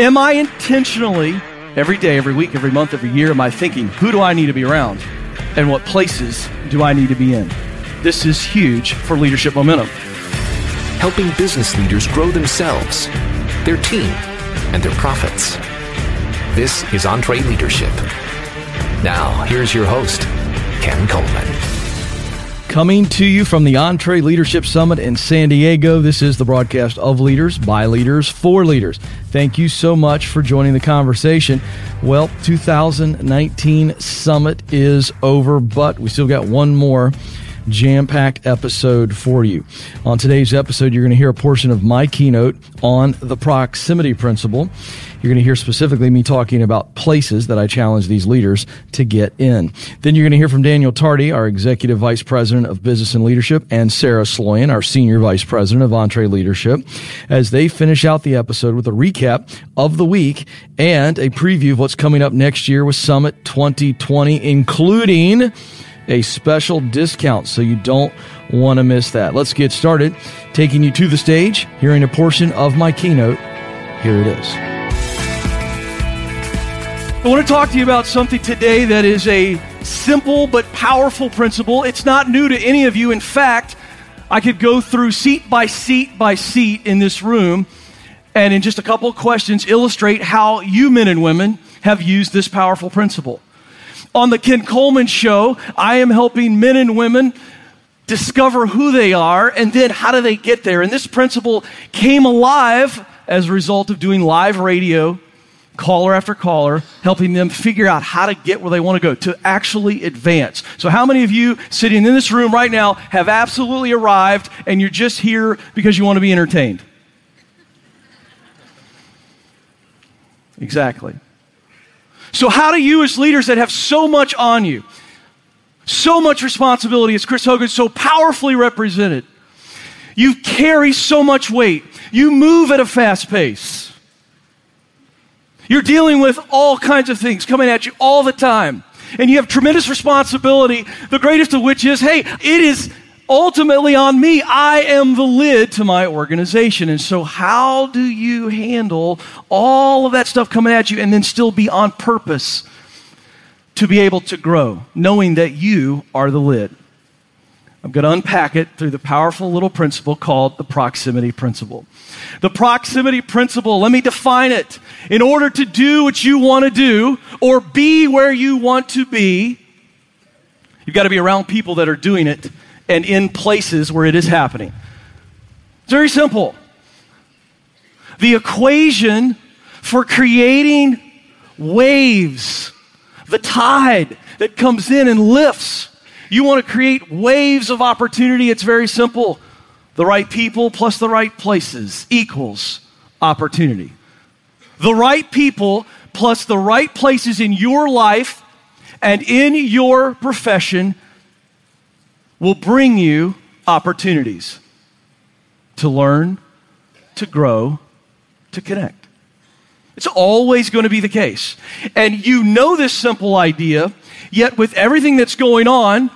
Am I intentionally, every day, every week, every month, every year, am I thinking, who do I need to be around? And what places do I need to be in? This is huge for leadership momentum. Helping business leaders grow themselves, their team, and their profits. This is EntreLeadership. Now, here's your host, Ken Coleman. Coming to you from the EntreLeadership Summit in San Diego. This is the broadcast of leaders, by leaders, for leaders. Thank you so much for joining the conversation. Well, 2019 Summit is over, but we still got one more jam packed episode for you. On today's episode, you're going to hear a portion of my keynote on the proximity principle. You're going to hear specifically me talking about places that I challenge these leaders to get in. Then you're going to hear from Daniel Tardy, our Executive Vice President of Business and Leadership, and Sarah Sloyan, our Senior Vice President of EntreLeadership, as they finish out the episode with a recap of the week and a preview of what's coming up next year with Summit 2020, including a special discount, so you don't want to miss that. Let's get started. Taking you to the stage, hearing a portion of my keynote. Here it is. I want to talk to you about something today that is a simple but powerful principle. It's not new to any of you. In fact, I could go through seat by seat by seat in this room and in just a couple of questions illustrate how you men and women have used this powerful principle. On the Ken Coleman show, I am helping men and women discover who they are and then how do they get there. And this principle came alive as a result of doing live radio caller after caller, helping them figure out how to get where they want to go, to actually advance. So, how many of you sitting in this room right now have absolutely arrived and you're just here because you want to be entertained? Exactly. So, how do you, as leaders that have so much on you, so much responsibility, as Chris Hogan so powerfully represented, you carry so much weight, you move at a fast pace. You're dealing with all kinds of things coming at you all the time. And you have tremendous responsibility, the greatest of which is hey, it is ultimately on me. I am the lid to my organization. And so, how do you handle all of that stuff coming at you and then still be on purpose to be able to grow, knowing that you are the lid? I'm going to unpack it through the powerful little principle called the proximity principle. The proximity principle, let me define it. In order to do what you want to do or be where you want to be, you've got to be around people that are doing it and in places where it is happening. It's very simple. The equation for creating waves, the tide that comes in and lifts you want to create waves of opportunity? It's very simple. The right people plus the right places equals opportunity. The right people plus the right places in your life and in your profession will bring you opportunities to learn, to grow, to connect. It's always going to be the case. And you know this simple idea, yet with everything that's going on,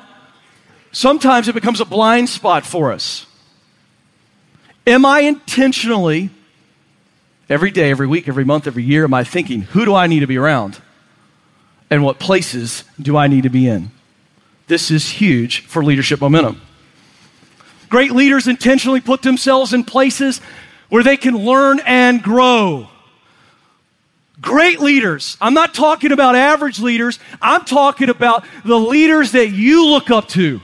sometimes it becomes a blind spot for us. Am I intentionally, every day, every week, every month, every year, am I thinking, who do I need to be around? And what places do I need to be in? This is huge for leadership momentum. Great leaders intentionally put themselves in places where they can learn and grow. Great leaders. I'm not talking about average leaders. I'm talking about the leaders that you look up to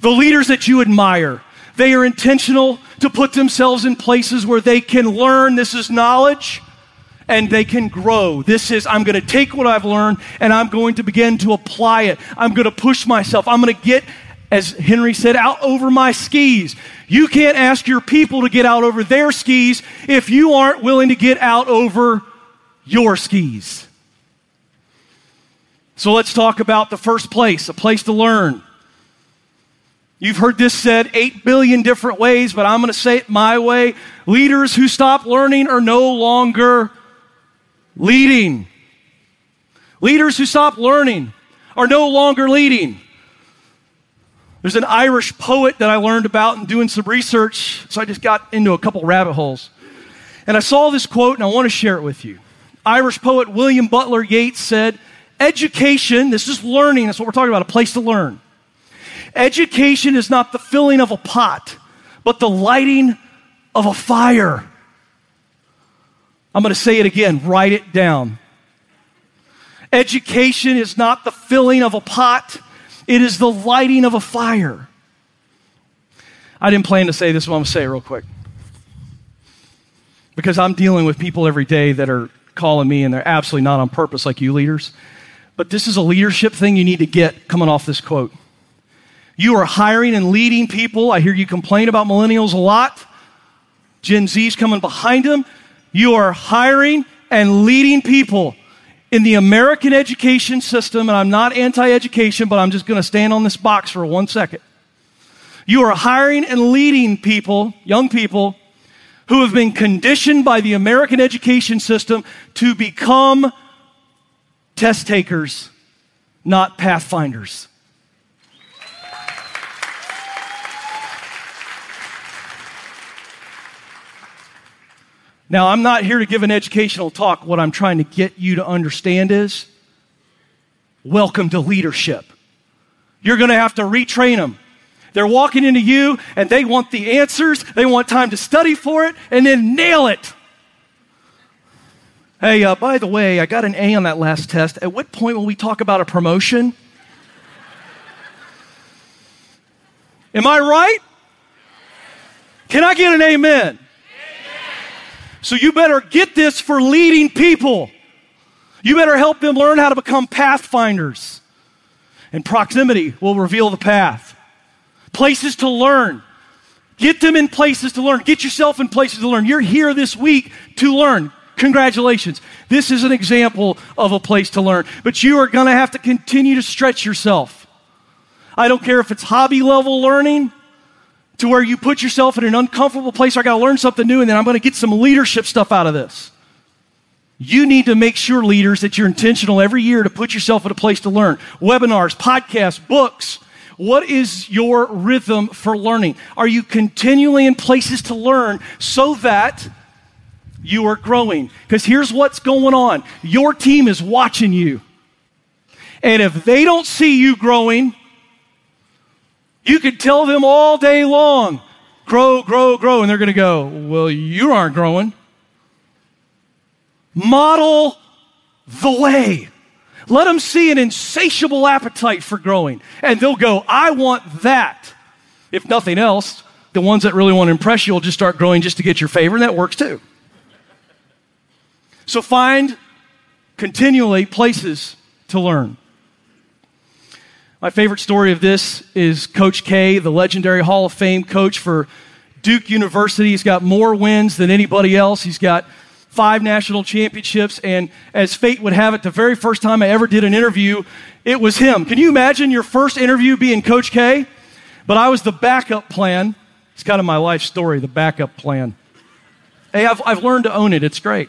the leaders that you admire. They are intentional to put themselves in places where they can learn. This is knowledge and they can grow. This is, I'm going to take what I've learned and I'm going to begin to apply it. I'm going to push myself. I'm going to get, as Henry said, out over my skis. You can't ask your people to get out over their skis if you aren't willing to get out over your skis. So let's talk about the first place, a place to learn. You've heard this said 8 billion different ways, but I'm going to say it my way. Leaders who stop learning are no longer leading. Leaders who stop learning are no longer leading. There's an Irish poet that I learned about in doing some research, so I just got into a couple rabbit holes. And I saw this quote and I want to share it with you. Irish poet William Butler Yeats said, Education, this is learning, that's what we're talking about, a place to learn. Education is not the filling of a pot, but the lighting of a fire. I'm going to say it again, write it down. Education is not the filling of a pot, it is the lighting of a fire. I didn't plan to say this, but I'm going to say it real quick. Because I'm dealing with people every day that are calling me, and they're absolutely not on purpose like you leaders. But this is a leadership thing you need to get coming off this quote. You are hiring and leading people. I hear you complain about millennials a lot. Gen Z's coming behind them. You are hiring and leading people in the American education system, and I'm not anti education, but I'm just going to stand on this box for one second. You are hiring and leading people, young people, who have been conditioned by the American education system to become test takers, not pathfinders. Now, I'm not here to give an educational talk. What I'm trying to get you to understand is welcome to leadership. You're going to have to retrain them. They're walking into you and they want the answers, they want time to study for it, and then nail it. Hey, uh, by the way, I got an A on that last test. At what point will we talk about a promotion? Am I right? Can I get an amen? So you better get this for leading people. You better help them learn how to become pathfinders. And proximity will reveal the path. Places to learn. Get them in places to learn. Get yourself in places to learn. You're here this week to learn. Congratulations. This is an example of a place to learn. But you are going to have to continue to stretch yourself. I don't care if it's hobby level learning to where you put yourself in an uncomfortable place. I got to learn something new, and then I'm going to get some leadership stuff out of this. You need to make sure, leaders, that you're intentional every year to put yourself in a place to learn. Webinars, podcasts, books. What is your rhythm for learning? Are you continually in places to learn so that you are growing? Because here's what's going on your team is watching you. And if they don't see you growing, you could tell them all day long, grow, grow, grow, and they're going to go, well, you aren't growing. Model the way. Let them see an insatiable appetite for growing, and they'll go, I want that. If nothing else, the ones that really want to impress you will just start growing just to get your favor, and that works too. So find continually places to learn. My favorite story of this is Coach K, the legendary Hall of Fame coach for Duke University. He's got more wins than anybody else. He's got five national championships. And as fate would have it, the very first time I ever did an interview, it was him. Can you imagine your first interview being Coach K? But I was the backup plan. It's kind of my life story, the backup plan. Hey, I've, I've learned to own it. It's great.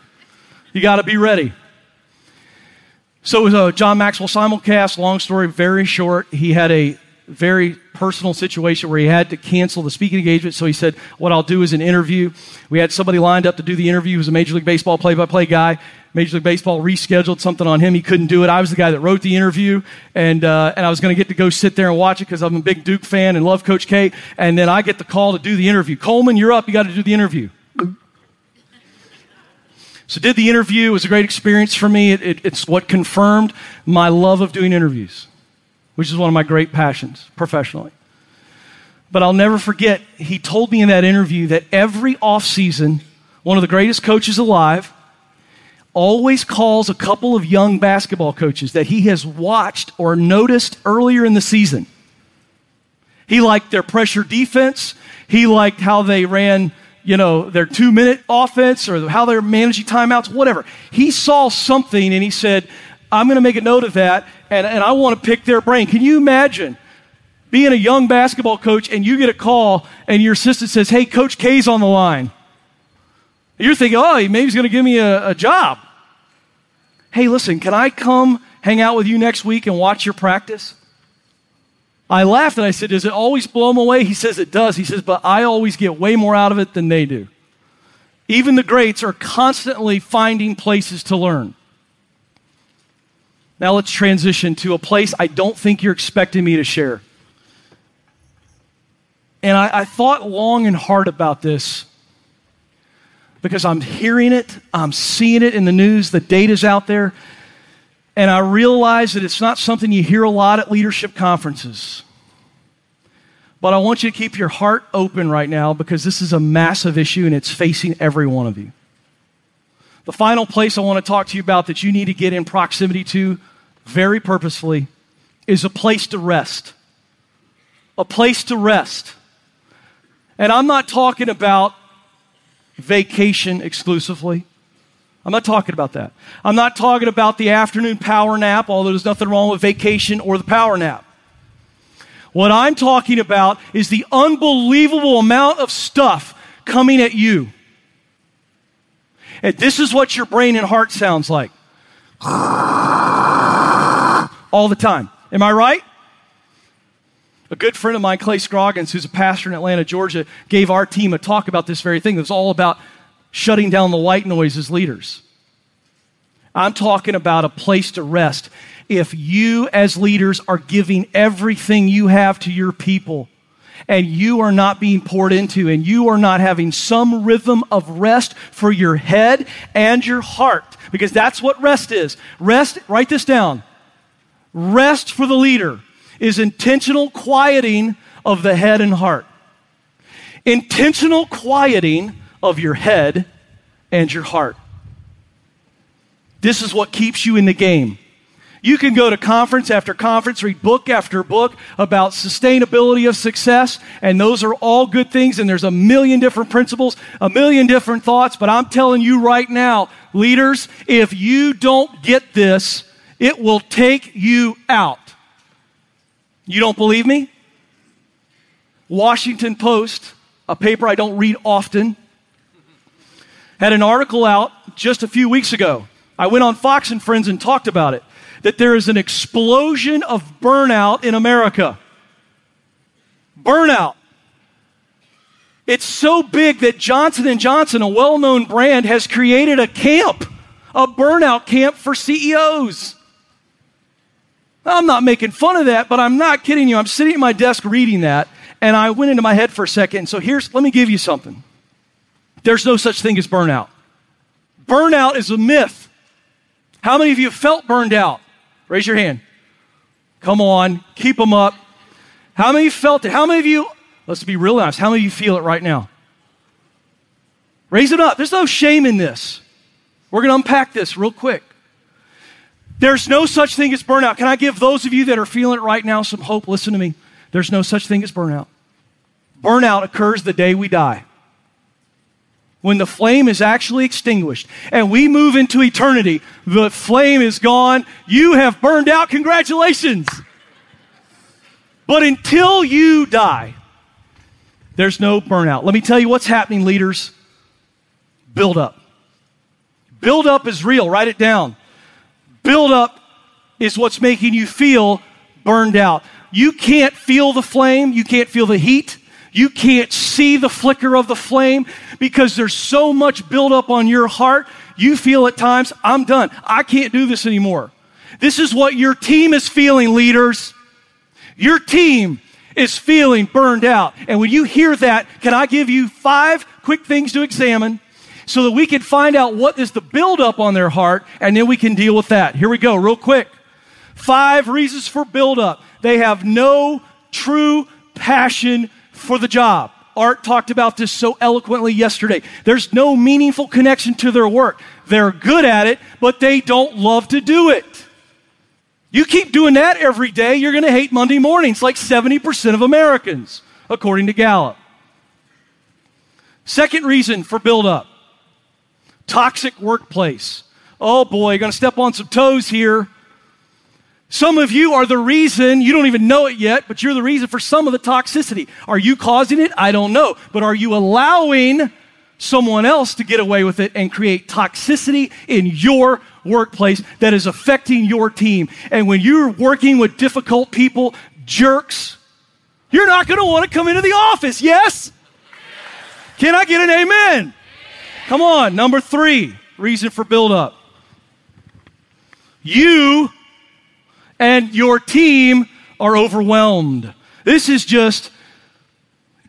You got to be ready. So it was a John Maxwell simulcast. Long story, very short. He had a very personal situation where he had to cancel the speaking engagement. So he said, What I'll do is an interview. We had somebody lined up to do the interview. He was a Major League Baseball play by play guy. Major League Baseball rescheduled something on him. He couldn't do it. I was the guy that wrote the interview, and, uh, and I was going to get to go sit there and watch it because I'm a big Duke fan and love Coach K. And then I get the call to do the interview. Coleman, you're up. You got to do the interview. So did the interview. It was a great experience for me. It, it, it's what confirmed my love of doing interviews, which is one of my great passions professionally. But I'll never forget, he told me in that interview that every offseason, one of the greatest coaches alive always calls a couple of young basketball coaches that he has watched or noticed earlier in the season. He liked their pressure defense. He liked how they ran you know, their two minute offense or how they're managing timeouts, whatever. He saw something and he said, I'm going to make a note of that and, and I want to pick their brain. Can you imagine being a young basketball coach and you get a call and your assistant says, Hey, Coach K's on the line? You're thinking, Oh, maybe he's going to give me a, a job. Hey, listen, can I come hang out with you next week and watch your practice? I laughed and I said, Does it always blow them away? He says, It does. He says, But I always get way more out of it than they do. Even the greats are constantly finding places to learn. Now let's transition to a place I don't think you're expecting me to share. And I, I, thought long and hard about this because I'm hearing it, I'm seeing it in the news, the data's out there, and I realize that it's not something you hear a lot at leadership conferences. But I want you to keep your heart open right now because this is a massive issue and it's facing every one of you. The final place I want to talk to you about that you need to get in proximity to very purposefully is a place to rest. A place to rest. And I'm not talking about vacation exclusively. I'm not talking about that. I'm not talking about the afternoon power nap, although there's nothing wrong with vacation or the power nap. What I'm talking about is the unbelievable amount of stuff coming at you. And this is what your brain and heart sounds like. All the time. Am I right? A good friend of mine, Clay Scroggins, who's a pastor in Atlanta, Georgia, gave our team a talk about this very thing. It was all about shutting down the white noise as leaders. I'm talking about a place to rest. If you, as leaders, are giving everything you have to your people, and you are not being poured into, and you are not having some rhythm of rest for your head and your heart, because that's what rest is. Rest, write this down. Rest for the leader is intentional quieting of the head and heart. Intentional quieting of your head and your heart. This is what keeps you in the game. You can go to conference after conference, read book after book about sustainability of success, and those are all good things, and there's a million different principles, a million different thoughts, but I'm telling you right now, leaders, if you don't get this, it will take you out. You don't believe me? Washington Post, a paper I don't read often, had an article out just a few weeks ago. I went on Fox and Friends and talked about it that there is an explosion of burnout in America. Burnout. It's so big that Johnson & Johnson, a well-known brand, has created a camp, a burnout camp for CEOs. I'm not making fun of that, but I'm not kidding you. I'm sitting at my desk reading that, and I went into my head for a second. So here's, let me give you something. There's no such thing as burnout. Burnout is a myth. How many of you have felt burned out? Raise your hand. Come on, keep them up. How many felt it? How many of you, let's be real honest, how many of you feel it right now? Raise it up. There's no shame in this. We're going to unpack this real quick. There's no such thing as burnout. Can I give those of you that are feeling it right now some hope? Listen to me. There's no such thing as burnout. Burnout occurs the day we die. When the flame is actually extinguished and we move into eternity, the flame is gone. You have burned out. Congratulations. But until you die, there's no burnout. Let me tell you what's happening, leaders. Build up. Build up is real. Write it down. Build up is what's making you feel burned out. You can't feel the flame, you can't feel the heat, you can't see the flicker of the flame because there's so much buildup on your heart. You feel at times, I'm done. I can't do this anymore. This is what your team is feeling, leaders. Your team is feeling burned out. And when you hear that, can I give you five quick things to examine so that we can find out what is the buildup on their heart, and then we can deal with that. Here we go, real quick. Five reasons for buildup. They have no true passion for the job. Art talked about this so eloquently yesterday. There's no meaningful connection to their work. They're good at it, but they don't love to do it. You keep doing that every day, you're going to hate Monday mornings like 70% of Americans, according to Gallup. Second reason for buildup Toxic workplace. Oh boy, going to step on some toes here. Some of you are the reason, you don't even know it yet, but you're the reason for some of the toxicity. Are you causing it? I don't know. But are you allowing someone else to get away with it and create toxicity in your workplace that is affecting your team? And when you're working with difficult people, jerks, you're not going to want to come into the office, yes? Can I get an amen? Come on, number three reason for build up. You and your team are overwhelmed. This is just,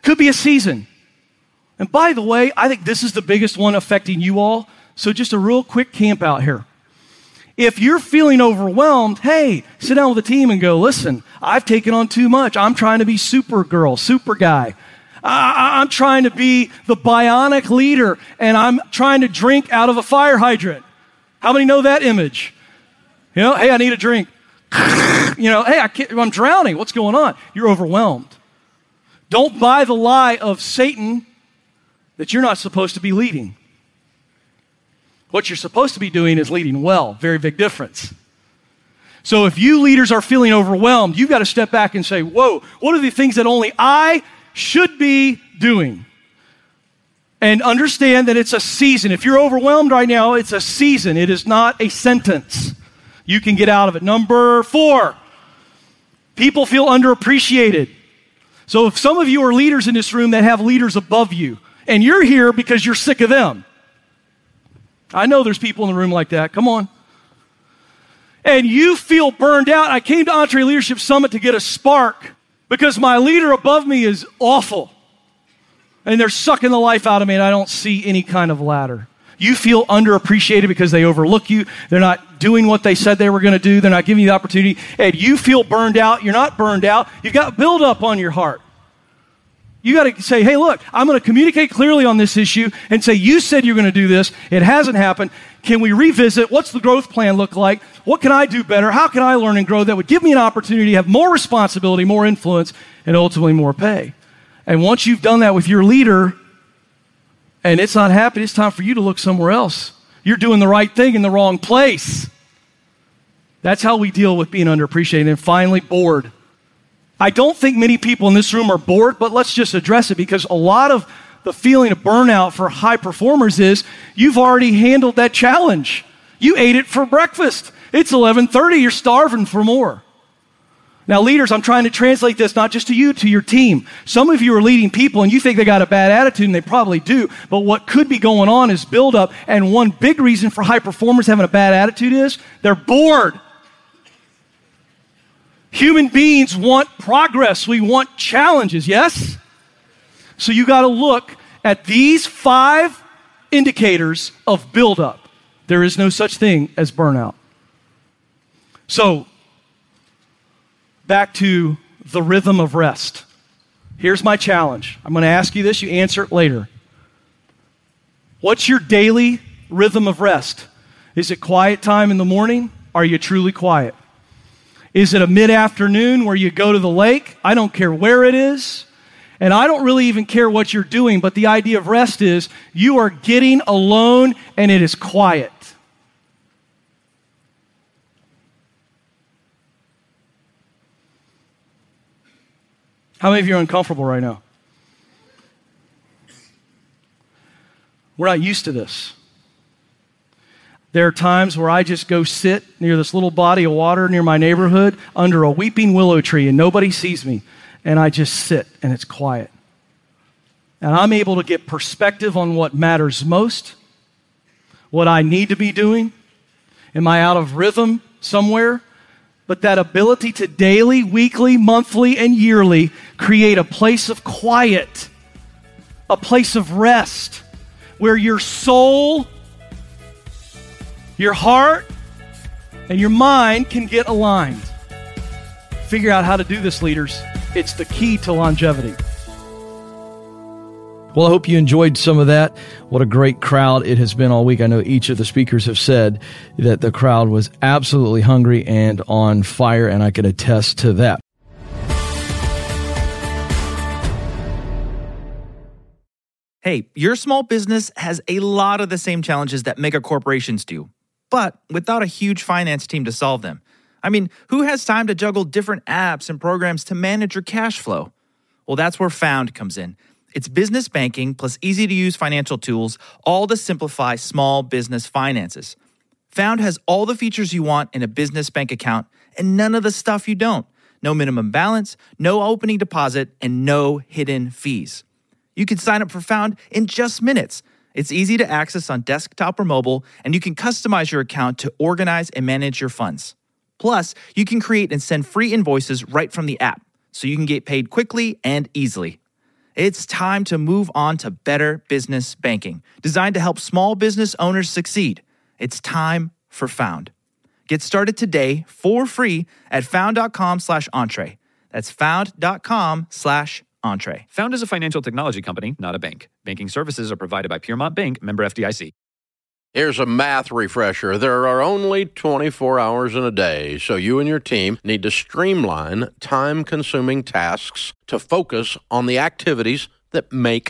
could be a season. And by the way, I think this is the biggest one affecting you all. So just a real quick camp out here. If you're feeling overwhelmed, hey, sit down with the team and go, listen, I've taken on too much. I'm trying to be super girl, super guy. I, am trying to be the bionic leader and I'm trying to drink out of a fire hydrant. How many know that image? You know, hey, I need a drink. You know, hey, I am drowning. What's going on? You're overwhelmed. Don't buy the lie of Satan that you're not supposed to be leading. What you're supposed to be doing is leading well. Very big difference. So if you leaders are feeling overwhelmed, you've got to step back and say, whoa, what are the things that only I should be doing? And understand that it's a season. If you're overwhelmed right now, it's a season. It is not a sentence. You can get out of it. Number four, people feel underappreciated. So if some of you are leaders in this room that have leaders above you, and you're here because you're sick of them, I know there's people in the room like that. Come on. And you feel burned out. I came to EntreLeadership Summit to get a spark because my leader above me is awful. And they're sucking the life out of me, and I don't see any kind of ladder. You feel underappreciated because they overlook you. They're not doing what they said they were going to do. They're not giving you the opportunity. And you feel burned out. You're not burned out. You've got buildup on your heart. You got to say, hey, look, I'm going to communicate clearly on this issue and say, you said you're going to do this. It hasn't happened. Can we revisit? What's the growth plan look like? What can I do better? How can I learn and grow that would give me an opportunity to have more responsibility, more influence, and ultimately more pay? And once you've done that with your leader and it's not happening, it's time for you to look somewhere else. You're doing the right thing in the wrong place. That's how we deal with being underappreciated. And finally, bored. I don't think many people in this room are bored, but let's just address it because a lot of the feeling of burnout for high performers is you've already handled that challenge. You ate it for breakfast. It's 11:30, you're starving for more. Now, leaders, I'm trying to translate this not just to you, to your team. Some of you are leading people and you think they got a bad attitude, and they probably do. But what could be going on is buildup. And one big reason for high performers having a bad attitude is they're bored. Human beings want progress. We want challenges, yes? So you got to look at these five indicators of buildup. There is no such thing as burnout. So, back to the rhythm of rest. Here's my challenge. I'm going to ask you this, you answer it later. What's your daily rhythm of rest? Is it quiet time in the morning? Are you truly quiet? Is it a mid afternoon where you go to the lake? I don't care where it is. And I don't really even care what you're doing, but the idea of rest is you are getting alone and it is quiet. How many of you are uncomfortable right now? We're not used to this. There are times where I just go sit near this little body of water near my neighborhood under a weeping willow tree and nobody sees me. And I just sit and it's quiet. And I'm able to get perspective on what matters most, what I need to be doing. Am I out of rhythm somewhere? But that ability to daily, weekly, monthly, and yearly create a place of quiet, a place of rest where your soul your heart and your mind can get aligned. Figure out how to do this, leaders. It's the key to longevity. Well, I hope you enjoyed some of that. What a great crowd it has been all week. I know each of the speakers have said that the crowd was absolutely hungry and on fire, and I can attest to that. Hey, your small business has a lot of the same challenges that mega corporations do but without a huge finance team to solve them. I mean, who has time to juggle different apps and programs to manage your cash flow? Well, that's where Found comes in. It's business banking plus easy to use financial tools, all to simplify small business finances. Found has all the features you want in a business bank account and none of the stuff you don't. No minimum balance, no opening deposit, and no hidden fees. You can sign up for Found in just minutes It's easy to access on desktop or mobile, and you can customize your account to organize and manage your funds. Plus, you can create and send free invoices right from the app, so you can get paid quickly and easily. It's time to move on to better business banking, designed to help small business owners succeed. It's time for Found. Get started today for free at found.com slash entree. That's found.com slash entree. Found as a financial technology company, not a bank. Banking services are provided by Piermont Bank, member FDIC. Here's a math refresher. There are only 24 hours in a day, so you and your team need to streamline time consuming tasks to focus on the activities that make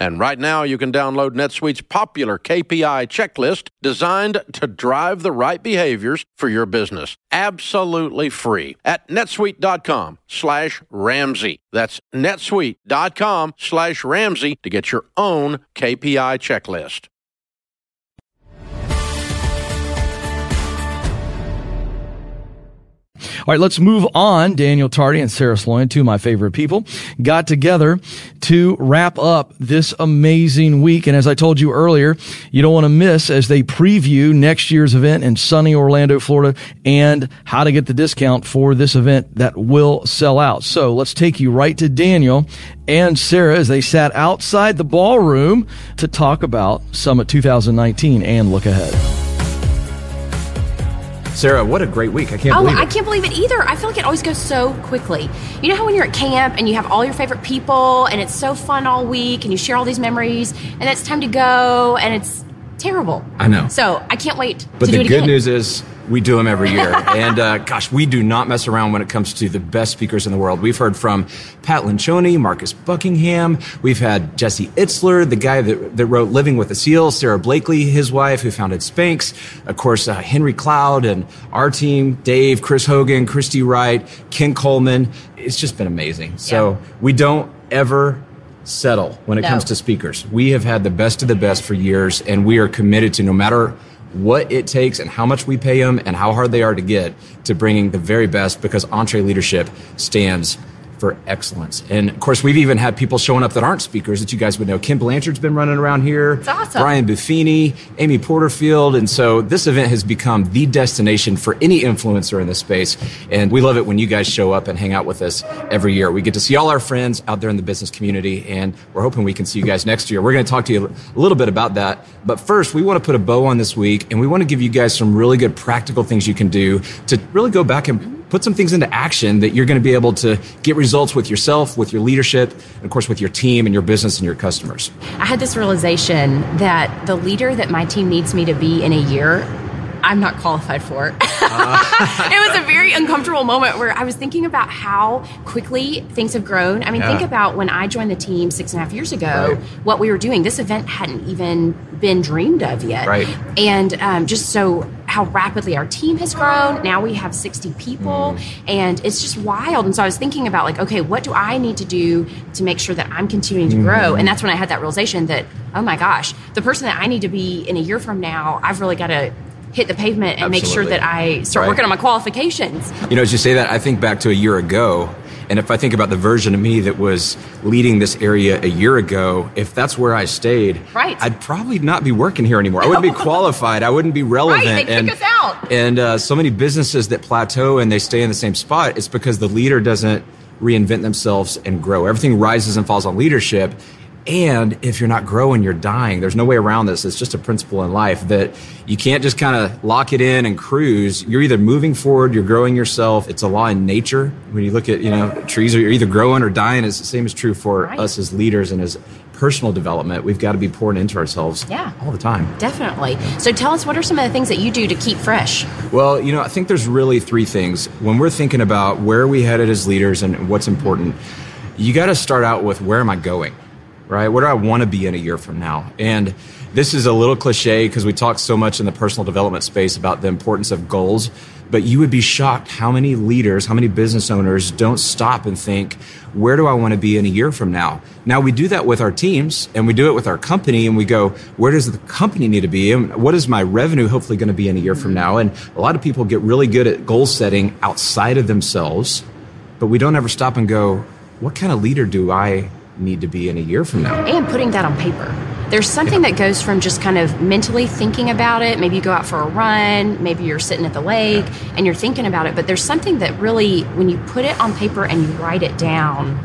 And right now you can download NetSuite's popular KPI checklist designed to drive the right behaviors for your business. Absolutely free at netsuite.com slash Ramsey. That's netsuite.com slash Ramsey to get your own KPI checklist. All right, let's move on. Daniel Tardy and Sarah Sloyan, two of my favorite people, got together to wrap up this amazing week. And as I told you earlier, you don't want to miss as they preview next year's event in sunny Orlando, Florida, and how to get the discount for this event that will sell out. So let's take you right to Daniel and Sarah as they sat outside the ballroom to talk about Summit 2019 and look ahead. Sarah, what a great week. I can't oh, believe it. I can't believe it either. I feel like it always goes so quickly. You know how when you're at camp and you have all your favorite people and it's so fun all week and you share all these memories and it's time to go and it's terrible. I know. So I can't wait But to the do it good again. news is we do them every year. and uh, gosh, we do not mess around when it comes to the best speakers in the world. We've heard from Pat Lencioni, Marcus Buckingham. We've had Jesse Itzler, the guy that, that wrote Living with the Seal, Sara Blakely, his wife, who founded Spanx. Of course, uh, Henry Cloud and our team, Dave, Chris Hogan, Christy Wright, Ken Coleman. It's just been amazing. So Yeah. we don't ever settle when it No. comes to speakers. We have had the best of the best for years, and we are committed to no matter what it takes and how much we pay them and how hard they are to get to bringing the very best because EntreLeadership stands for excellence. And of course, we've even had people showing up that aren't speakers that you guys would know. Ken Blanchard's been running around here. It's awesome. Brian Buffini, Amy Porterfield. And so this event has become the destination for any influencer in this space. And we love it when you guys show up and hang out with us every year. We get to see all our friends out there in the business community, and we're hoping we can see you guys next year. We're going to talk to you a little bit about that. But first, we want to put a bow on this week, and we want to give you guys some really good practical things you can do to really go back and put some things into action that you're going to be able to get results with yourself, with your leadership, and of course with your team and your business and your customers. I had this realization that the leader that my team needs me to be in a year, I'm not qualified for. Ah. it was a very uncomfortable moment where I was thinking about how quickly things have grown. I mean, think about when I joined the team six and a half years ago, Right. what we were doing. This event hadn't even been dreamed of yet. Right. And um, just so how rapidly our team has grown. Now we have 60 people, mm. and it's just wild. And so I was thinking about, like, okay, what do I need to do to make sure that I'm continuing to mm. grow? And that's when I had that realization that, oh my gosh, the person that I need to be in a year from now, I've really got to hit the pavement and make sure that I start Right. working on my qualifications. You know, as you say that, I think back to a year ago. And if I think about the version of me that was leading this area a year ago, if that's where I stayed, Right. I'd probably not be working here anymore. I wouldn't be qualified. I wouldn't be relevant. Right, kick and, us out. And uh, so many businesses that plateau and they stay in the same spot, it's because the leader doesn't reinvent themselves and grow. Everything rises and falls on leadership. And if you're not growing, you're dying. There's no way around this. It's just a principle in life that you can't just kind of lock it in and cruise. You're either moving forward, you're growing yourself. It's a law in nature. When you look at, you know, trees are either growing or dying. It's the same is true for Right. us as leaders and as personal development, we've got to be pouring into ourselves Yeah. all the time. Definitely. So tell us what are some of the things that you do to keep fresh? Well, you know, I think there's really three things. When we're thinking about where are we headed as leaders and what's important, you got to start out with where am I going? Right? Where do I want to be in a year from now? And this is a little cliche because we talk so much in the personal development space about the importance of goals, but you would be shocked how many leaders, how many business owners don't stop and think, where do I want to be in a year from now? Now we do that with our teams and we do it with our company and we go, where does the company need to be? And what is my revenue hopefully going to be in a year from now? And a lot of people get really good at goal setting outside of themselves, but we don't ever stop and go, what kind of leader do I need to be in a year from now? and putting that on paper. There's something that goes from just kind of mentally thinking about it. Maybe you go out for a run, maybe you're sitting at the lake and you're thinking about it, but there's something that really, when you put it on paper and you write it down,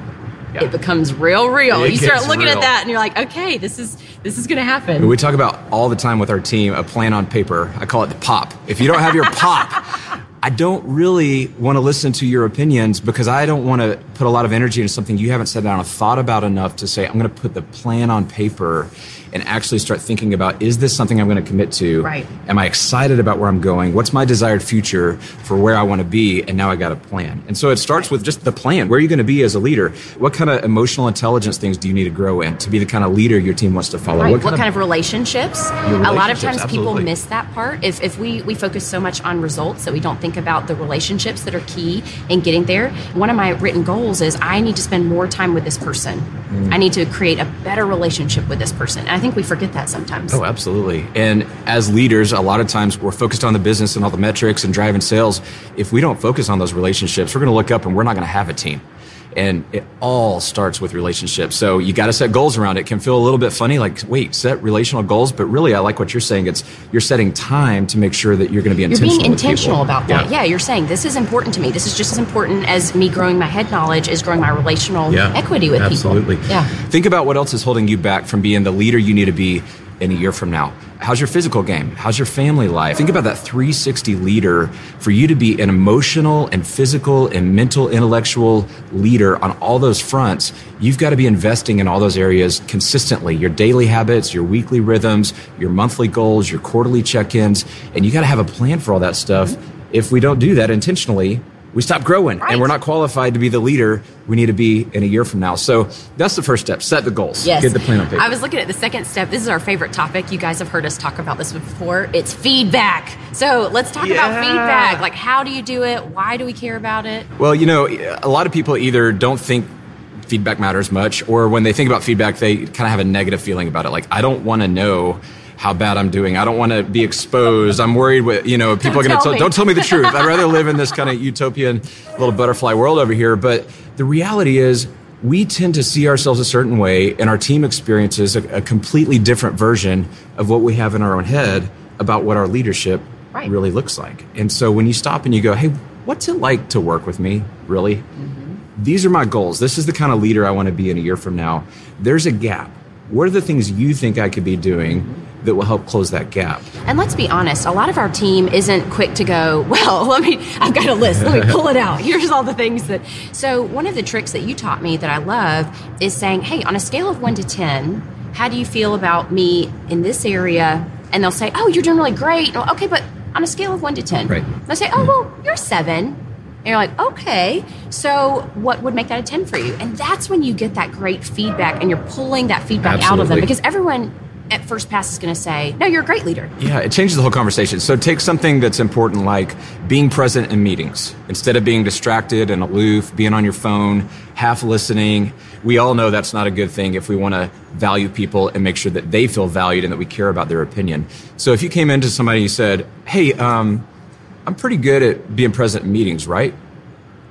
Yeah. it becomes real, real. It you start looking real. at that and you're like, okay, this is this is going to happen. We talk about all the time with our team a plan on paper. I call it the pop. If you don't have your pop, I don't really want to listen to your opinions because I don't want to put a lot of energy into something you haven't sat down and thought about enough to say, I'm going to put the plan on paper and actually start thinking about is this something I'm going to commit to? Right. Am I excited about where I'm going? What's my desired future for where I want to be? And now I got a plan. And so it starts with just the plan. Where are you going to be as a leader? What kind of emotional intelligence things do you need to grow in to be the kind of leader your team wants to follow? Right. What, kind, of, relationships? Your A lot of relationships, times people miss that part. If, if we, we focus so much on results that we don't think about the relationships that are key in getting there. One of my written goals is I need to spend more time with this person. Mm. I need to create a better relationship with this person. And I think we forget that sometimes. Oh, absolutely. And as leaders, a lot of times we're focused on the business and all the metrics and driving sales. If we don't focus on those relationships, we're going to look up and we're not going to have a team. And it all starts with relationships. So you got to set goals around it. it. Can feel a little bit funny, like, wait, set relational goals. But really, I like what you're saying. It's you're setting time to make sure that you're going to be You're intentional. being with people. intentional about that. Yeah. you're saying this is important to me. This is just as important as me growing my head knowledge is growing my relational equity with absolutely. people. Absolutely. Yeah. Think about what else is holding you back from being the leader you need to be in a year from now. How's your physical game? How's your family life? Think about that 360 leader for you to be an emotional and physical and mental intellectual leader on all those fronts. You've got to be investing in all those areas consistently. Your daily habits, your weekly rhythms, your monthly goals, your quarterly check-ins, and you got to have a plan for all that stuff. If we don't do that intentionally, we stop growing Right. and we're not qualified to be the leader we need to be in a year from now. So that's the first step. Set the goals. Yes. Get the plan on paper. I was looking at the second step. This is our favorite topic. You guys have heard us talk about this before. It's feedback. So let's talk about feedback. Like, how do you do it? Why do we care about it? well, you know, a lot of people either don't think feedback matters much, or when they think about feedback, they kind of have a negative feeling about it. Like, I don't want to know how bad I'm doing. I don't want to be exposed. I'm worried with, you know, people Don't are going to tell, don't tell me the truth. I'd rather live in this kind of utopian little butterfly world over here. But the reality is, we tend to see ourselves a certain way, and our team experiences a, a completely different version of what we have in our own head about what our leadership Right. really looks like. And so when you stop and you go, hey, what's it like to work with me, really? Mm-hmm. These are my goals. This is the kind of leader I want to be in a year from now. There's a gap. What are the things you think I could be doing mm-hmm. That will help close that gap? And let's be honest, a lot of our team isn't quick to go, well, let me, I've got a list. Let me pull it out. Here's all the things that. So, one of the tricks that you taught me that I love is saying, hey, on a scale of one to 10, how do you feel about me in this area? And they'll say, oh, you're doing really great. And, okay, but on a scale of one to 10, Right. they'll say, oh, mm-hmm. well, you're seven. And you're like, okay, so what would make that a 10 for you? And that's when you get that great feedback and you're pulling that feedback out of them because everyone at first pass is going to say, no, you're a great leader. Yeah, it changes the whole conversation. So take something that's important like being present in meetings instead of being distracted and aloof, being on your phone, half listening. We all know that's not a good thing if we want to value people and make sure that they feel valued and that we care about their opinion. So if you came into somebody and you said, "Hey, um, I'm pretty good at being present in meetings, right?"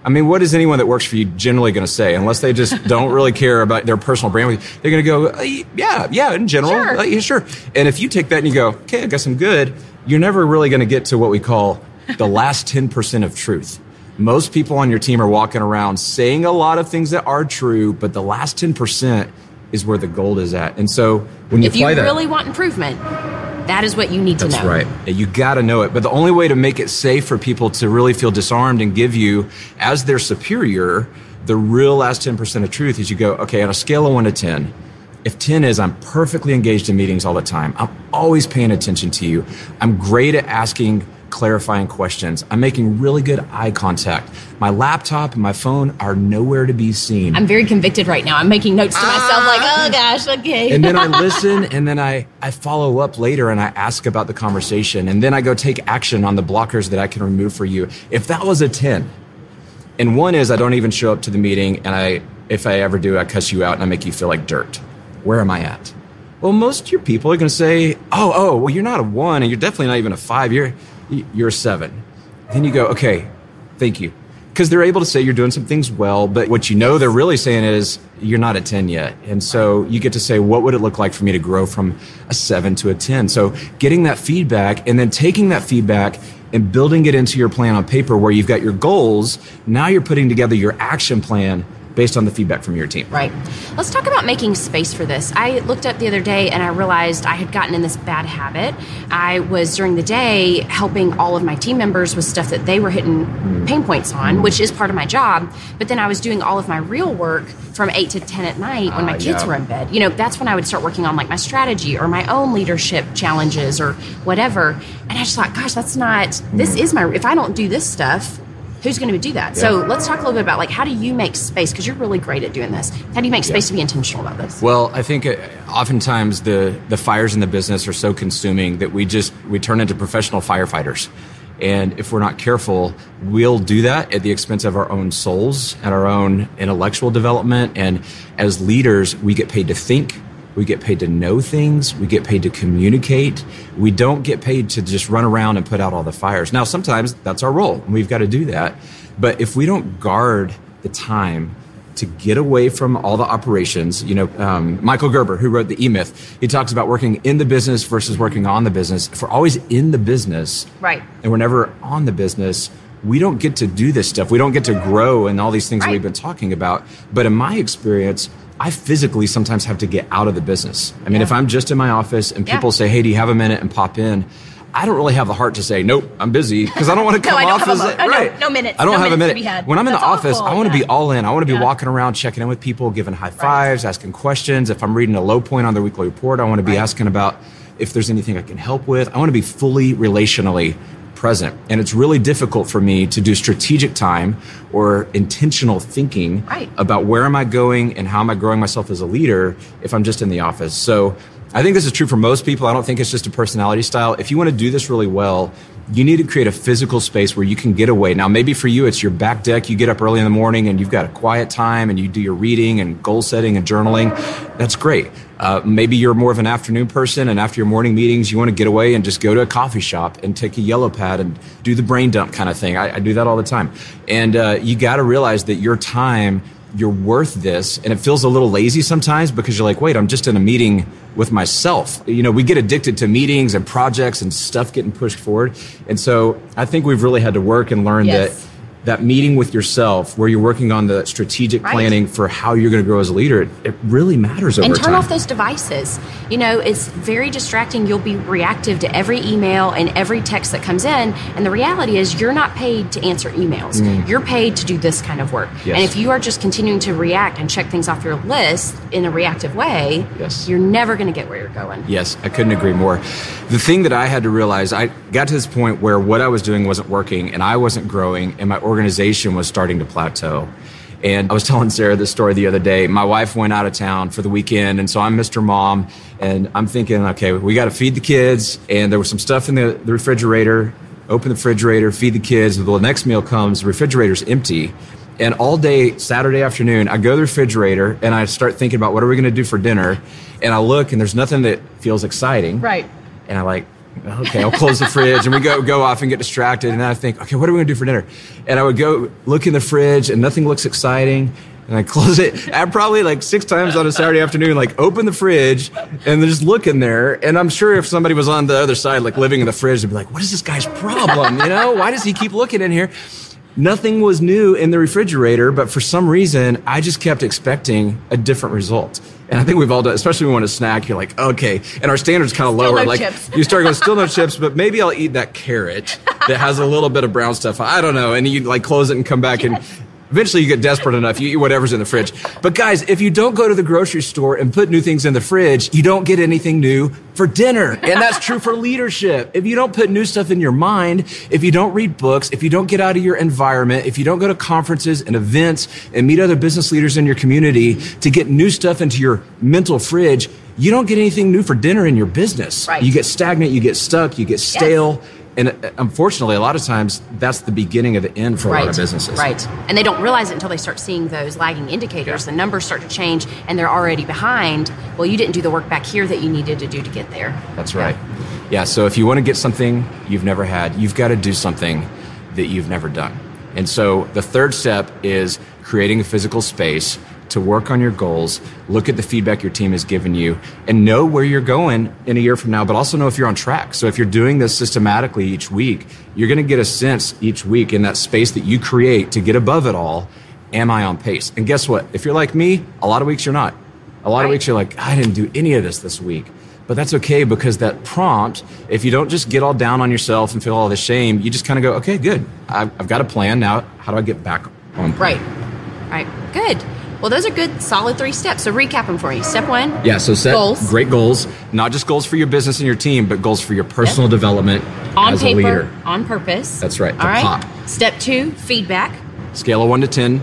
I mean, what is anyone that works for you generally going to say? Unless they just don't really care about their personal brand with you, they're going to go, "Uh, yeah, yeah, in general, Sure. uh, yeah, sure. And if you take that and you go, okay, I guess I'm good, you're never really going to get to what we call the last 10% of truth. Most people on your team are walking around saying a lot of things that are true, but the last 10% is where the gold is at. And so when you if you that, really want improvement, that is what you need to know. that's right. You got to know it. But the only way to make it safe for people to really feel disarmed and give you, as their superior, the real last 10% of truth is you go, okay, on a scale of one to 10, If 10 is I'm perfectly engaged in meetings all the time, I'm always paying attention to you, I'm great at asking clarifying questions, I'm making really good eye contact. My laptop and my phone are nowhere to be seen. I'm very convicted right now. I'm making notes to myself, like, ah. oh gosh, okay. and then I listen and then I, I follow up later and I ask about the conversation and then I go take action on the blockers that I can remove for you. If that was a 10, and one is I don't even show up to the meeting and I if I ever do, I cuss you out and I make you feel like dirt. Where am I at? Well, most of your people are going to say, "Oh, oh, well, you're not a one, and you're definitely not even a five. You're you're a seven. Then you go, "Okay, thank you," because they're able to say you're doing some things well, but what you know they're really saying is you're not a ten yet, and so you get to say, "What would it look like for me to grow from a seven to a 10? So getting that feedback and then taking that feedback and building it into your plan on paper, where you've got your goals. Now you're putting together your action plan based on the feedback from your team. Right. Let's talk about making space for this. I looked up the other day and I realized I had gotten in this bad habit. I was during the day helping all of my team members with stuff that they were hitting pain points on, which is part of my job. But then I was doing all of my real work from 8 to 10 at night when my Ah, kids yeah. were in bed. You know, that's when I would start working on like my strategy or my own leadership challenges or whatever. And I just thought, gosh, that's not, this is my, if I don't do this stuff, who's going to do that? So let's talk a little bit about like how do you make space because you're really great at doing this. How do you make space to be intentional about this? Well, I think uh, oftentimes the the fires in the business are so consuming that we just we turn into professional firefighters. And if we're not careful, we'll do that at the expense of our own souls and our own intellectual development. And as leaders, we get paid to think, we get paid to know things, we get paid to communicate. We don't get paid to just run around and put out all the fires. Now, sometimes that's our role, and we've got to do that. But if we don't guard the time to get away from all the operations. You know, um, Michael Gerber, who wrote the E Myth, he talks about working in the business versus working on the business. If we're always in the business, Right. and we're never on the business, we don't get to do this stuff. We don't get to grow and all these things Right. we've been talking about. But in my experience, I physically sometimes have to get out of the business. I mean, Yeah. if I'm just in my office and Yeah. people say, "Hey, do you have a minute?" and pop in. I don't really have the heart to say, nope, I'm busy because I don't want to come I don't off as a- oh, no, right. no minutes, I don't no have a minute. When I'm in That's the office, awful, I want to be all in. I want to be Yeah. walking around, checking in with people, giving high fives, asking questions. If I'm reading a low point on the weekly report, I want to be Right. asking about if there's anything I can help with. I want to be fully relationally present. And it's really difficult for me to do strategic time or intentional thinking Right. about where am I going and how am I growing myself as a leader if I'm just in the office. So I think this is true for most people. I don't think it's just a personality style. If you want to do this really well, you need to create a physical space where you can get away. Now, maybe for you, it's your back deck. You get up early in the morning and you've got a quiet time and you do your reading and goal setting and journaling. That's great. Uh, maybe you're more of an afternoon person and after your morning meetings, you want to get away and just go to a coffee shop and take a yellow pad and do the brain dump kind of thing. I, I do that all the time. And uh, you got to realize that your time you're worth this. And it feels a little lazy sometimes because you're like wait i'm just in a meeting with myself. You know we get addicted to meetings and projects and stuff getting pushed forward. And so i think we've really had to work and learn Yes. that that meeting with yourself where you're working on the strategic Right. planning for how you're going to grow as a leader it, it really matters over and turn time off those devices. You know, it's very distracting. You'll be reactive to every email and every text that comes in. And the reality is, you're not paid to answer emails. You're paid to do this kind of work. Mm. Yes. And if you are just continuing to react and check things off your list in a reactive way, Yes. you're never going to get where you're going. Yes, I couldn't agree more. The thing that I had to realize, I got to this point where what I was doing wasn't working and I wasn't growing and my organization was starting to plateau. And I was telling Sarah this story the other day. My wife went out of town for the weekend, and so I'm Mr. Mom, and I'm thinking, okay, we got to feed the kids, and there was some stuff in the, the refrigerator. Open the refrigerator, feed the kids. The next meal comes, the refrigerator's empty. And all day Saturday afternoon, I go to the refrigerator and I start thinking about what are we going to do for dinner. And I look and there's nothing that feels exciting. Right. And I like, okay, I'll close the fridge, and we go go off and get distracted. And I think, okay, what are we gonna do for dinner? And I would go look in the fridge, and nothing looks exciting. And I close it. I probably like six times on a Saturday afternoon, like open the fridge and just look in there. And I'm sure if somebody was on the other side, like living in the fridge, they'd be like, "What is this guy's problem? You know, why does he keep looking in here?" Nothing was new in the refrigerator, but for some reason, I just kept expecting a different result. And I think we've all done, especially when we want a snack, you're like, okay. And our standards kind of lower. no like chips. you start going, still no chips, but maybe I'll eat that carrot that has a little bit of brown stuff. I don't know. And you like close it and come back and Eventually, you get desperate enough, you eat whatever's in the fridge. But guys, if you don't go to the grocery store and put new things in the fridge, you don't get anything new for dinner. And that's true for leadership. If you don't put new stuff in your mind, if you don't read books, if you don't get out of your environment, if you don't go to conferences and events and meet other business leaders in your community to get new stuff into your mental fridge, you don't get anything new for dinner in your business. Right. You get stagnant, you get stuck, you get stale. And uh, unfortunately, a lot of times that's the beginning of the end for a lot of businesses. Right. And they don't realize it until they start seeing those lagging indicators. The numbers start to change and they're already behind. Well, you didn't do the work back here that you needed to do to get there. That's right. Yeah, so if you want to get something you've never had, you've got to do something that you've never done. And so the third step is creating a physical space to work on your goals, look at the feedback your team has given you, and know where you're going in a year from now, but also know if you're on track. So if you're doing this systematically each week, you're going to get a sense each week in that space that you create to get above it all. Am I on pace? And guess what? If you're like me, a lot of weeks you're not. A lot of weeks you're like, I didn't do any of this this week. But that's okay because that prompt, if you don't just get all down on yourself and feel all the shame, you just kind of go, okay, good. I've, I've got a plan. Now, how do I get back on plan? Right. Right. Good. Well, those are good, solid three steps. So recap them for you. Step one. Yeah, so set Goals. great goals, not just goals for your business and your team, but goals for your personal development On as a leader. on purpose. That's right, All right. pop. Step two, feedback. Scale of one to 10.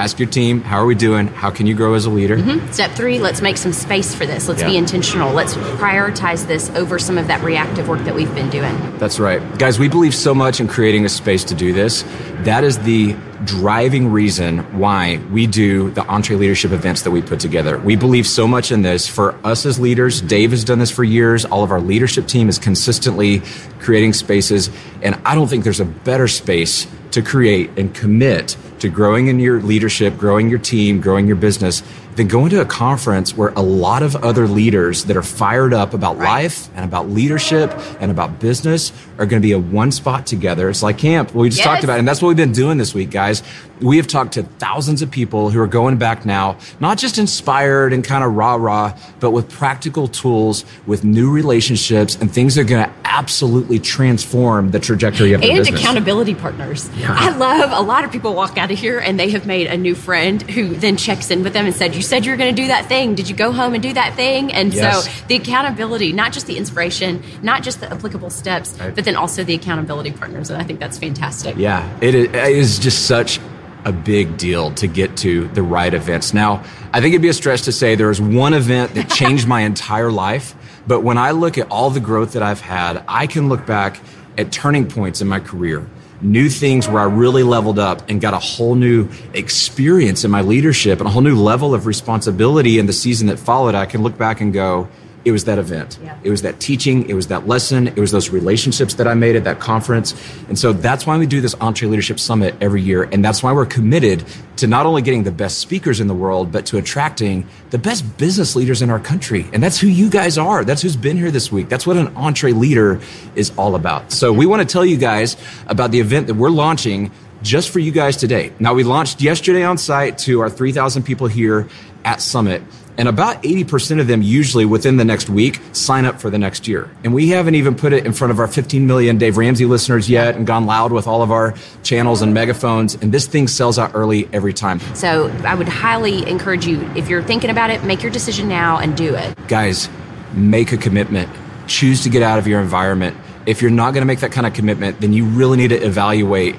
Ask your team, how are we doing? How can you grow as a leader? Mm-hmm. Step three, let's make some space for this. Let's be intentional. Let's prioritize this over some of that reactive work that we've been doing. That's right. Guys, we believe so much in creating a space to do this. That is the driving reason why we do the EntreLeadership events that we put together. We believe so much in this. For us as leaders, Dave has done this for years. All of our leadership team is consistently creating spaces. And I don't think there's a better space to create and commit to growing in your leadership, growing your team, growing your business, than going to a conference where a lot of other leaders that are fired up about life and about leadership and about business are going to be at one spot together. It's like camp. We just Yes. talked about, it, and that's what we've been doing this week, guys. We have talked to thousands of people who are going back now, not just inspired and kind of rah rah, but with practical tools, with new relationships and things that are going to absolutely transform the trajectory of their and business. accountability partners. I love a lot of people walk out of here and they have made a new friend who then checks in with them and said, "You said you were going to do that thing. Did you go home and do that thing?" And Yes. so the accountability, not just the inspiration, not just the applicable steps, Right. but then also the accountability partners, and I think that's fantastic. Yeah, it is, it is just such a big deal to get to the right events. Now, I think it'd be a stretch to say there was one event that changed my entire life, but when I look at all the growth that I've had, I can look back at turning points in my career. New things where I really leveled up and got a whole new experience in my leadership and a whole new level of responsibility in the season that followed. I can look back and go, it was that event. Yeah. It was that teaching. It was that lesson. It was those relationships that I made at that conference. And so that's why we do this EntreLeadership Summit every year. And that's why we're committed to not only getting the best speakers in the world, but to attracting the best business leaders in our country. And that's who you guys are. That's who's been here this week. That's what an EntreLeader is all about. So we want to tell you guys about the event that we're launching just for you guys today. Now, we launched yesterday on site to our 3,000 people here at Summit. And about 80% of them usually within the next week sign up for the next year. And we haven't even put it in front of our 15 million Dave Ramsey listeners yet and gone loud with all of our channels and megaphones. And this thing sells out early every time. So I would highly encourage you, if you're thinking about it, make your decision now and do it. Guys, make a commitment. Choose to get out of your environment. If you're not going to make that kind of commitment, then you really need to evaluate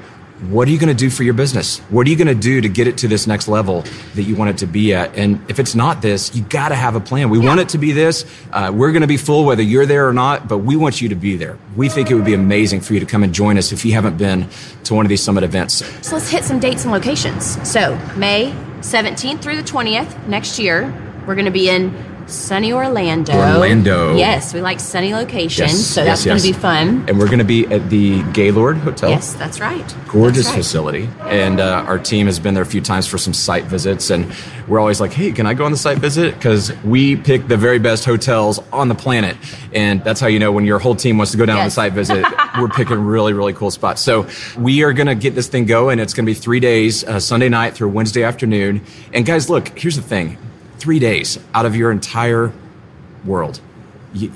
what are you going to do for your business? What are you going to do to get it to this next level that you want it to be at? And if it's not this, you got to have a plan. We want it to be this. Uh, we're going to be full whether you're there or not, but we want you to be there. We think it would be amazing for you to come and join us if you haven't been to one of these summit events. So let's hit some dates and locations. So May 17th through the 20th next year, we're going to be in sunny Orlando. Orlando. Yes, we like sunny locations, Yes, so that's yes, going to yes. be fun. And we're going to be at the Gaylord Hotel. Yes, that's right. gorgeous That's right. facility and uh, our team has been there a few times for some site visits and we're always like hey can i go on the site visit because we pick the very best hotels on the planet and that's how you know when your whole team wants to go down on the site visit we're picking really really cool spots so we are going to get this thing going it's going to be three days uh, sunday night through wednesday afternoon and guys look here's the thing three days out of your entire world you,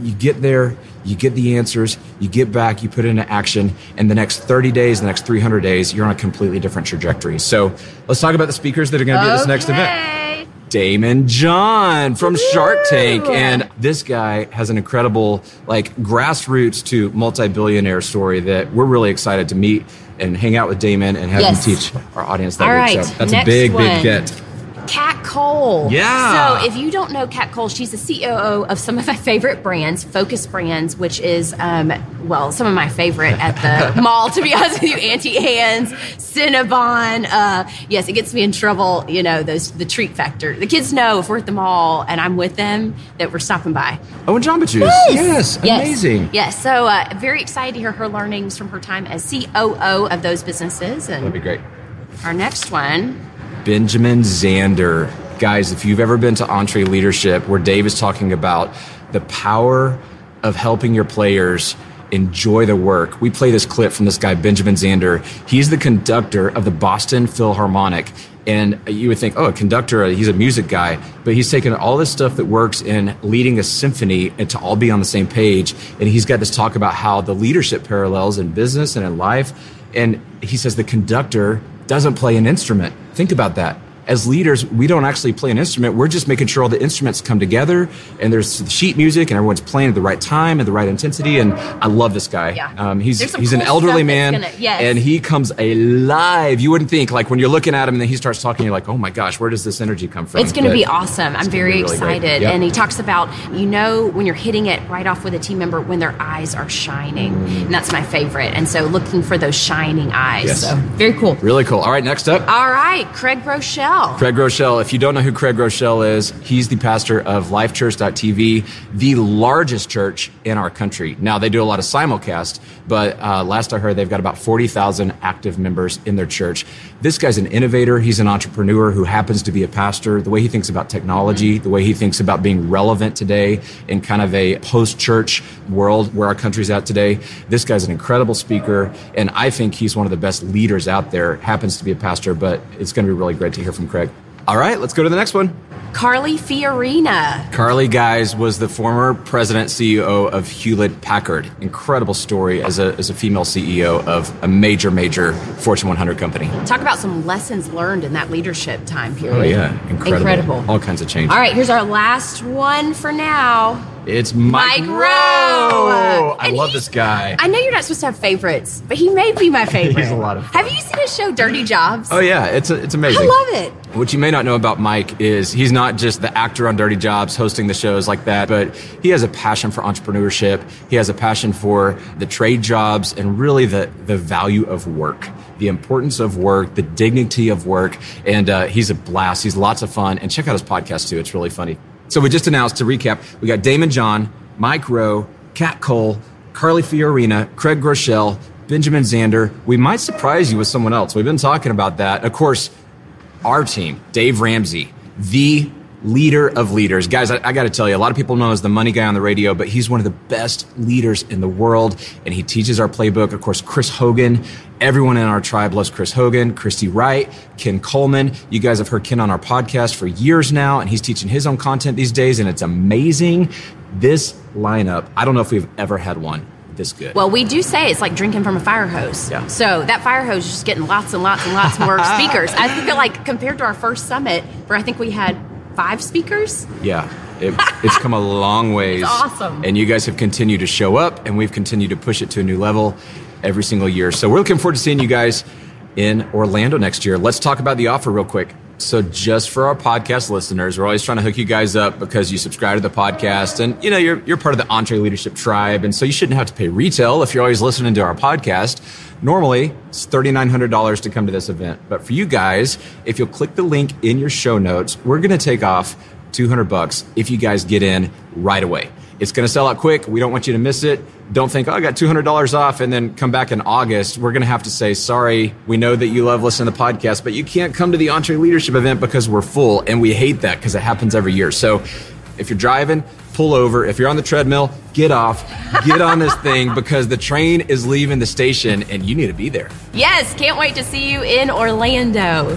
you get there, you get the answers, you get back, you put it into action, and the next 30 days, the next 300 days, you're on a completely different trajectory. So let's talk about the speakers that are going to be at this next event. Daymond John from Shark Tank. And this guy has an incredible, like, grassroots to multi billionaire story that we're really excited to meet and hang out with Daymond and have Yes. him teach our audience that All week. right, So that's next a big, one. big get. Kat Cole. Yeah. So if you don't know Kat Cole, she's the COO of some of my favorite brands, Focus Brands, which is, um, well, some of my favorite at the mall, to be honest with you, Auntie Anne's, Cinnabon. Uh, yes, it gets me in trouble, you know, those the treat factor. The kids know if we're at the mall and I'm with them that we're stopping by. Oh, and Jamba Juice. Yes. Yes. Amazing. Yes. So uh, very excited to hear her learnings from her time as COO of those businesses. And That'd be great. our next one, Benjamin Zander. Guys, if you've ever been to EntreLeadership, where Dave is talking about the power of helping your players enjoy the work, we play this clip from this guy, Benjamin Zander. He's the conductor of the Boston Philharmonic. And you would think, oh, a conductor, he's a music guy, but he's taken all this stuff that works in leading a symphony and to all be on the same page. And he's got this talk about how the leadership parallels in business and in life. And he says the conductor doesn't play an instrument. Think about that. As leaders, we don't actually play an instrument. We're just making sure all the instruments come together and there's sheet music and everyone's playing at the right time and the right intensity. And I love this guy. Yeah. Um, he's he's an elderly man gonna- yes. and he comes alive. You wouldn't think like when you're looking at him and then he starts talking, you're like, oh my gosh, where does this energy come from? It's going to be awesome. I'm very really excited. Yep. And he talks about, you know, when you're hitting it right off with a team member, when their eyes are shining. And that's my favorite. And so looking for those shining eyes. Yes. So very cool. Really cool. All right, next up. All right, Craig Groeschel. Craig Groeschel. If you don't know who Craig Groeschel is, he's the pastor of LifeChurch.tv, the largest church in our country. Now, they do a lot of simulcast, but uh, last I heard, they've got about 40,000 active members in their church. This guy's an innovator. He's an entrepreneur who happens to be a pastor. The way he thinks about technology, the way he thinks about being relevant today in kind of a post church world where our country's at today. This guy's an incredible speaker, and I think he's one of the best leaders out there. Happens to be a pastor, but it's going to be really great to hear from Craig. All right, let's go to the next one. Carly Fiorina. Carly Guys was the former president CEO of Hewlett Packard. Incredible story as a, as a female CEO of a major, major Fortune 100 company. Talk about some lessons learned in that leadership time period. Oh, yeah. Incredible. Incredible. All kinds of change. All right, here's our last one for now. It's Mike, Mike Rowe. Rowe. I And love this guy. I know you're not supposed to have favorites, but he may be my favorite. He's a lot of fun. Have you seen his show Dirty Jobs? Oh, yeah. It's, it's amazing. I love it. What you may not know about Mike is he's not just the actor on Dirty Jobs hosting the shows like that, but he has a passion for entrepreneurship. He has a passion for the trade jobs and really the, the value of work, the importance of work, the dignity of work. And uh, he's a blast. He's lots of fun. And check out his podcast too. It's really funny. So we just announced to recap, we got Daymond John, Mike Rowe, Kat Cole, Carly Fiorina, Craig Groeschel, Benjamin Zander. We might surprise you with someone else. We've been talking about that. Of course, our team, Dave Ramsey, the leader of leaders. Guys, I, I got to tell you, a lot of people know him as the money guy on the radio, but he's one of the best leaders in the world, and he teaches our playbook. Of course, Chris Hogan. Everyone in our tribe loves Chris Hogan, Christy Wright, Ken Coleman. You guys have heard Ken on our podcast for years now, and he's teaching his own content these days, and it's amazing. This lineup, I don't know if we've ever had one this good. Well, we do say it's like drinking from a fire hose. Yeah. So that fire hose is just getting lots and lots and lots more speakers. I feel like compared to our first summit, where I think we had five speakers, Yeah, it, it's come a long ways. It's awesome. And you guys have continued to show up, and we've continued to push it to a new level every single year. So we're looking forward to seeing you guys in Orlando next year. Let's talk about the offer real quick. So just for our podcast listeners, we're always trying to hook you guys up because you subscribe to the podcast and you know you're you're part of the EntreLeadership Tribe, and so you shouldn't have to pay retail if you're always listening to our podcast. Normally, it's $3,900 to come to this event. But for you guys, if you'll click the link in your show notes, we're going to take off 200 bucks if you guys get in right away. It's going to sell out quick. We don't want you to miss it. Don't think, oh, I got $200 off and then come back in August. We're going to have to say, sorry, we know that you love listening to the podcast, but you can't come to the EntreLeadership event because we're full. And we hate that because it happens every year. So if you're driving, pull over. If you're on the treadmill, get off, get on this thing because the train is leaving the station and you need to be there. yes, can't wait to see you in Orlando.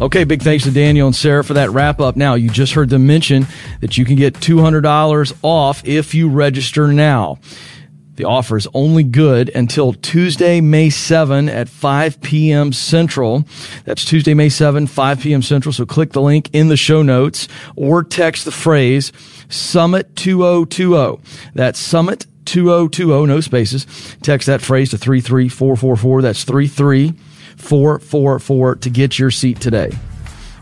Okay, big thanks to Daniel and Sarah for that wrap up. Now, you just heard them mention that you can get $200 off if you register now. The offer is only good until Tuesday, May 7 at 5 p.m. Central. That's Tuesday, May 7, 5 p.m. Central. So click the link in the show notes or text the phrase Summit 2020. That's Summit 2020, no spaces. Text that phrase to 33444. That's 33444 to get your seat today.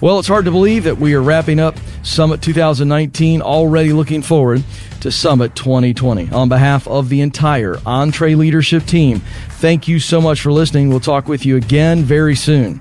Well, it's hard to believe that we are wrapping up Summit 2019, already looking forward to Summit 2020. On behalf of the entire EntreLeadership team, thank you so much for listening. We'll talk with you again very soon.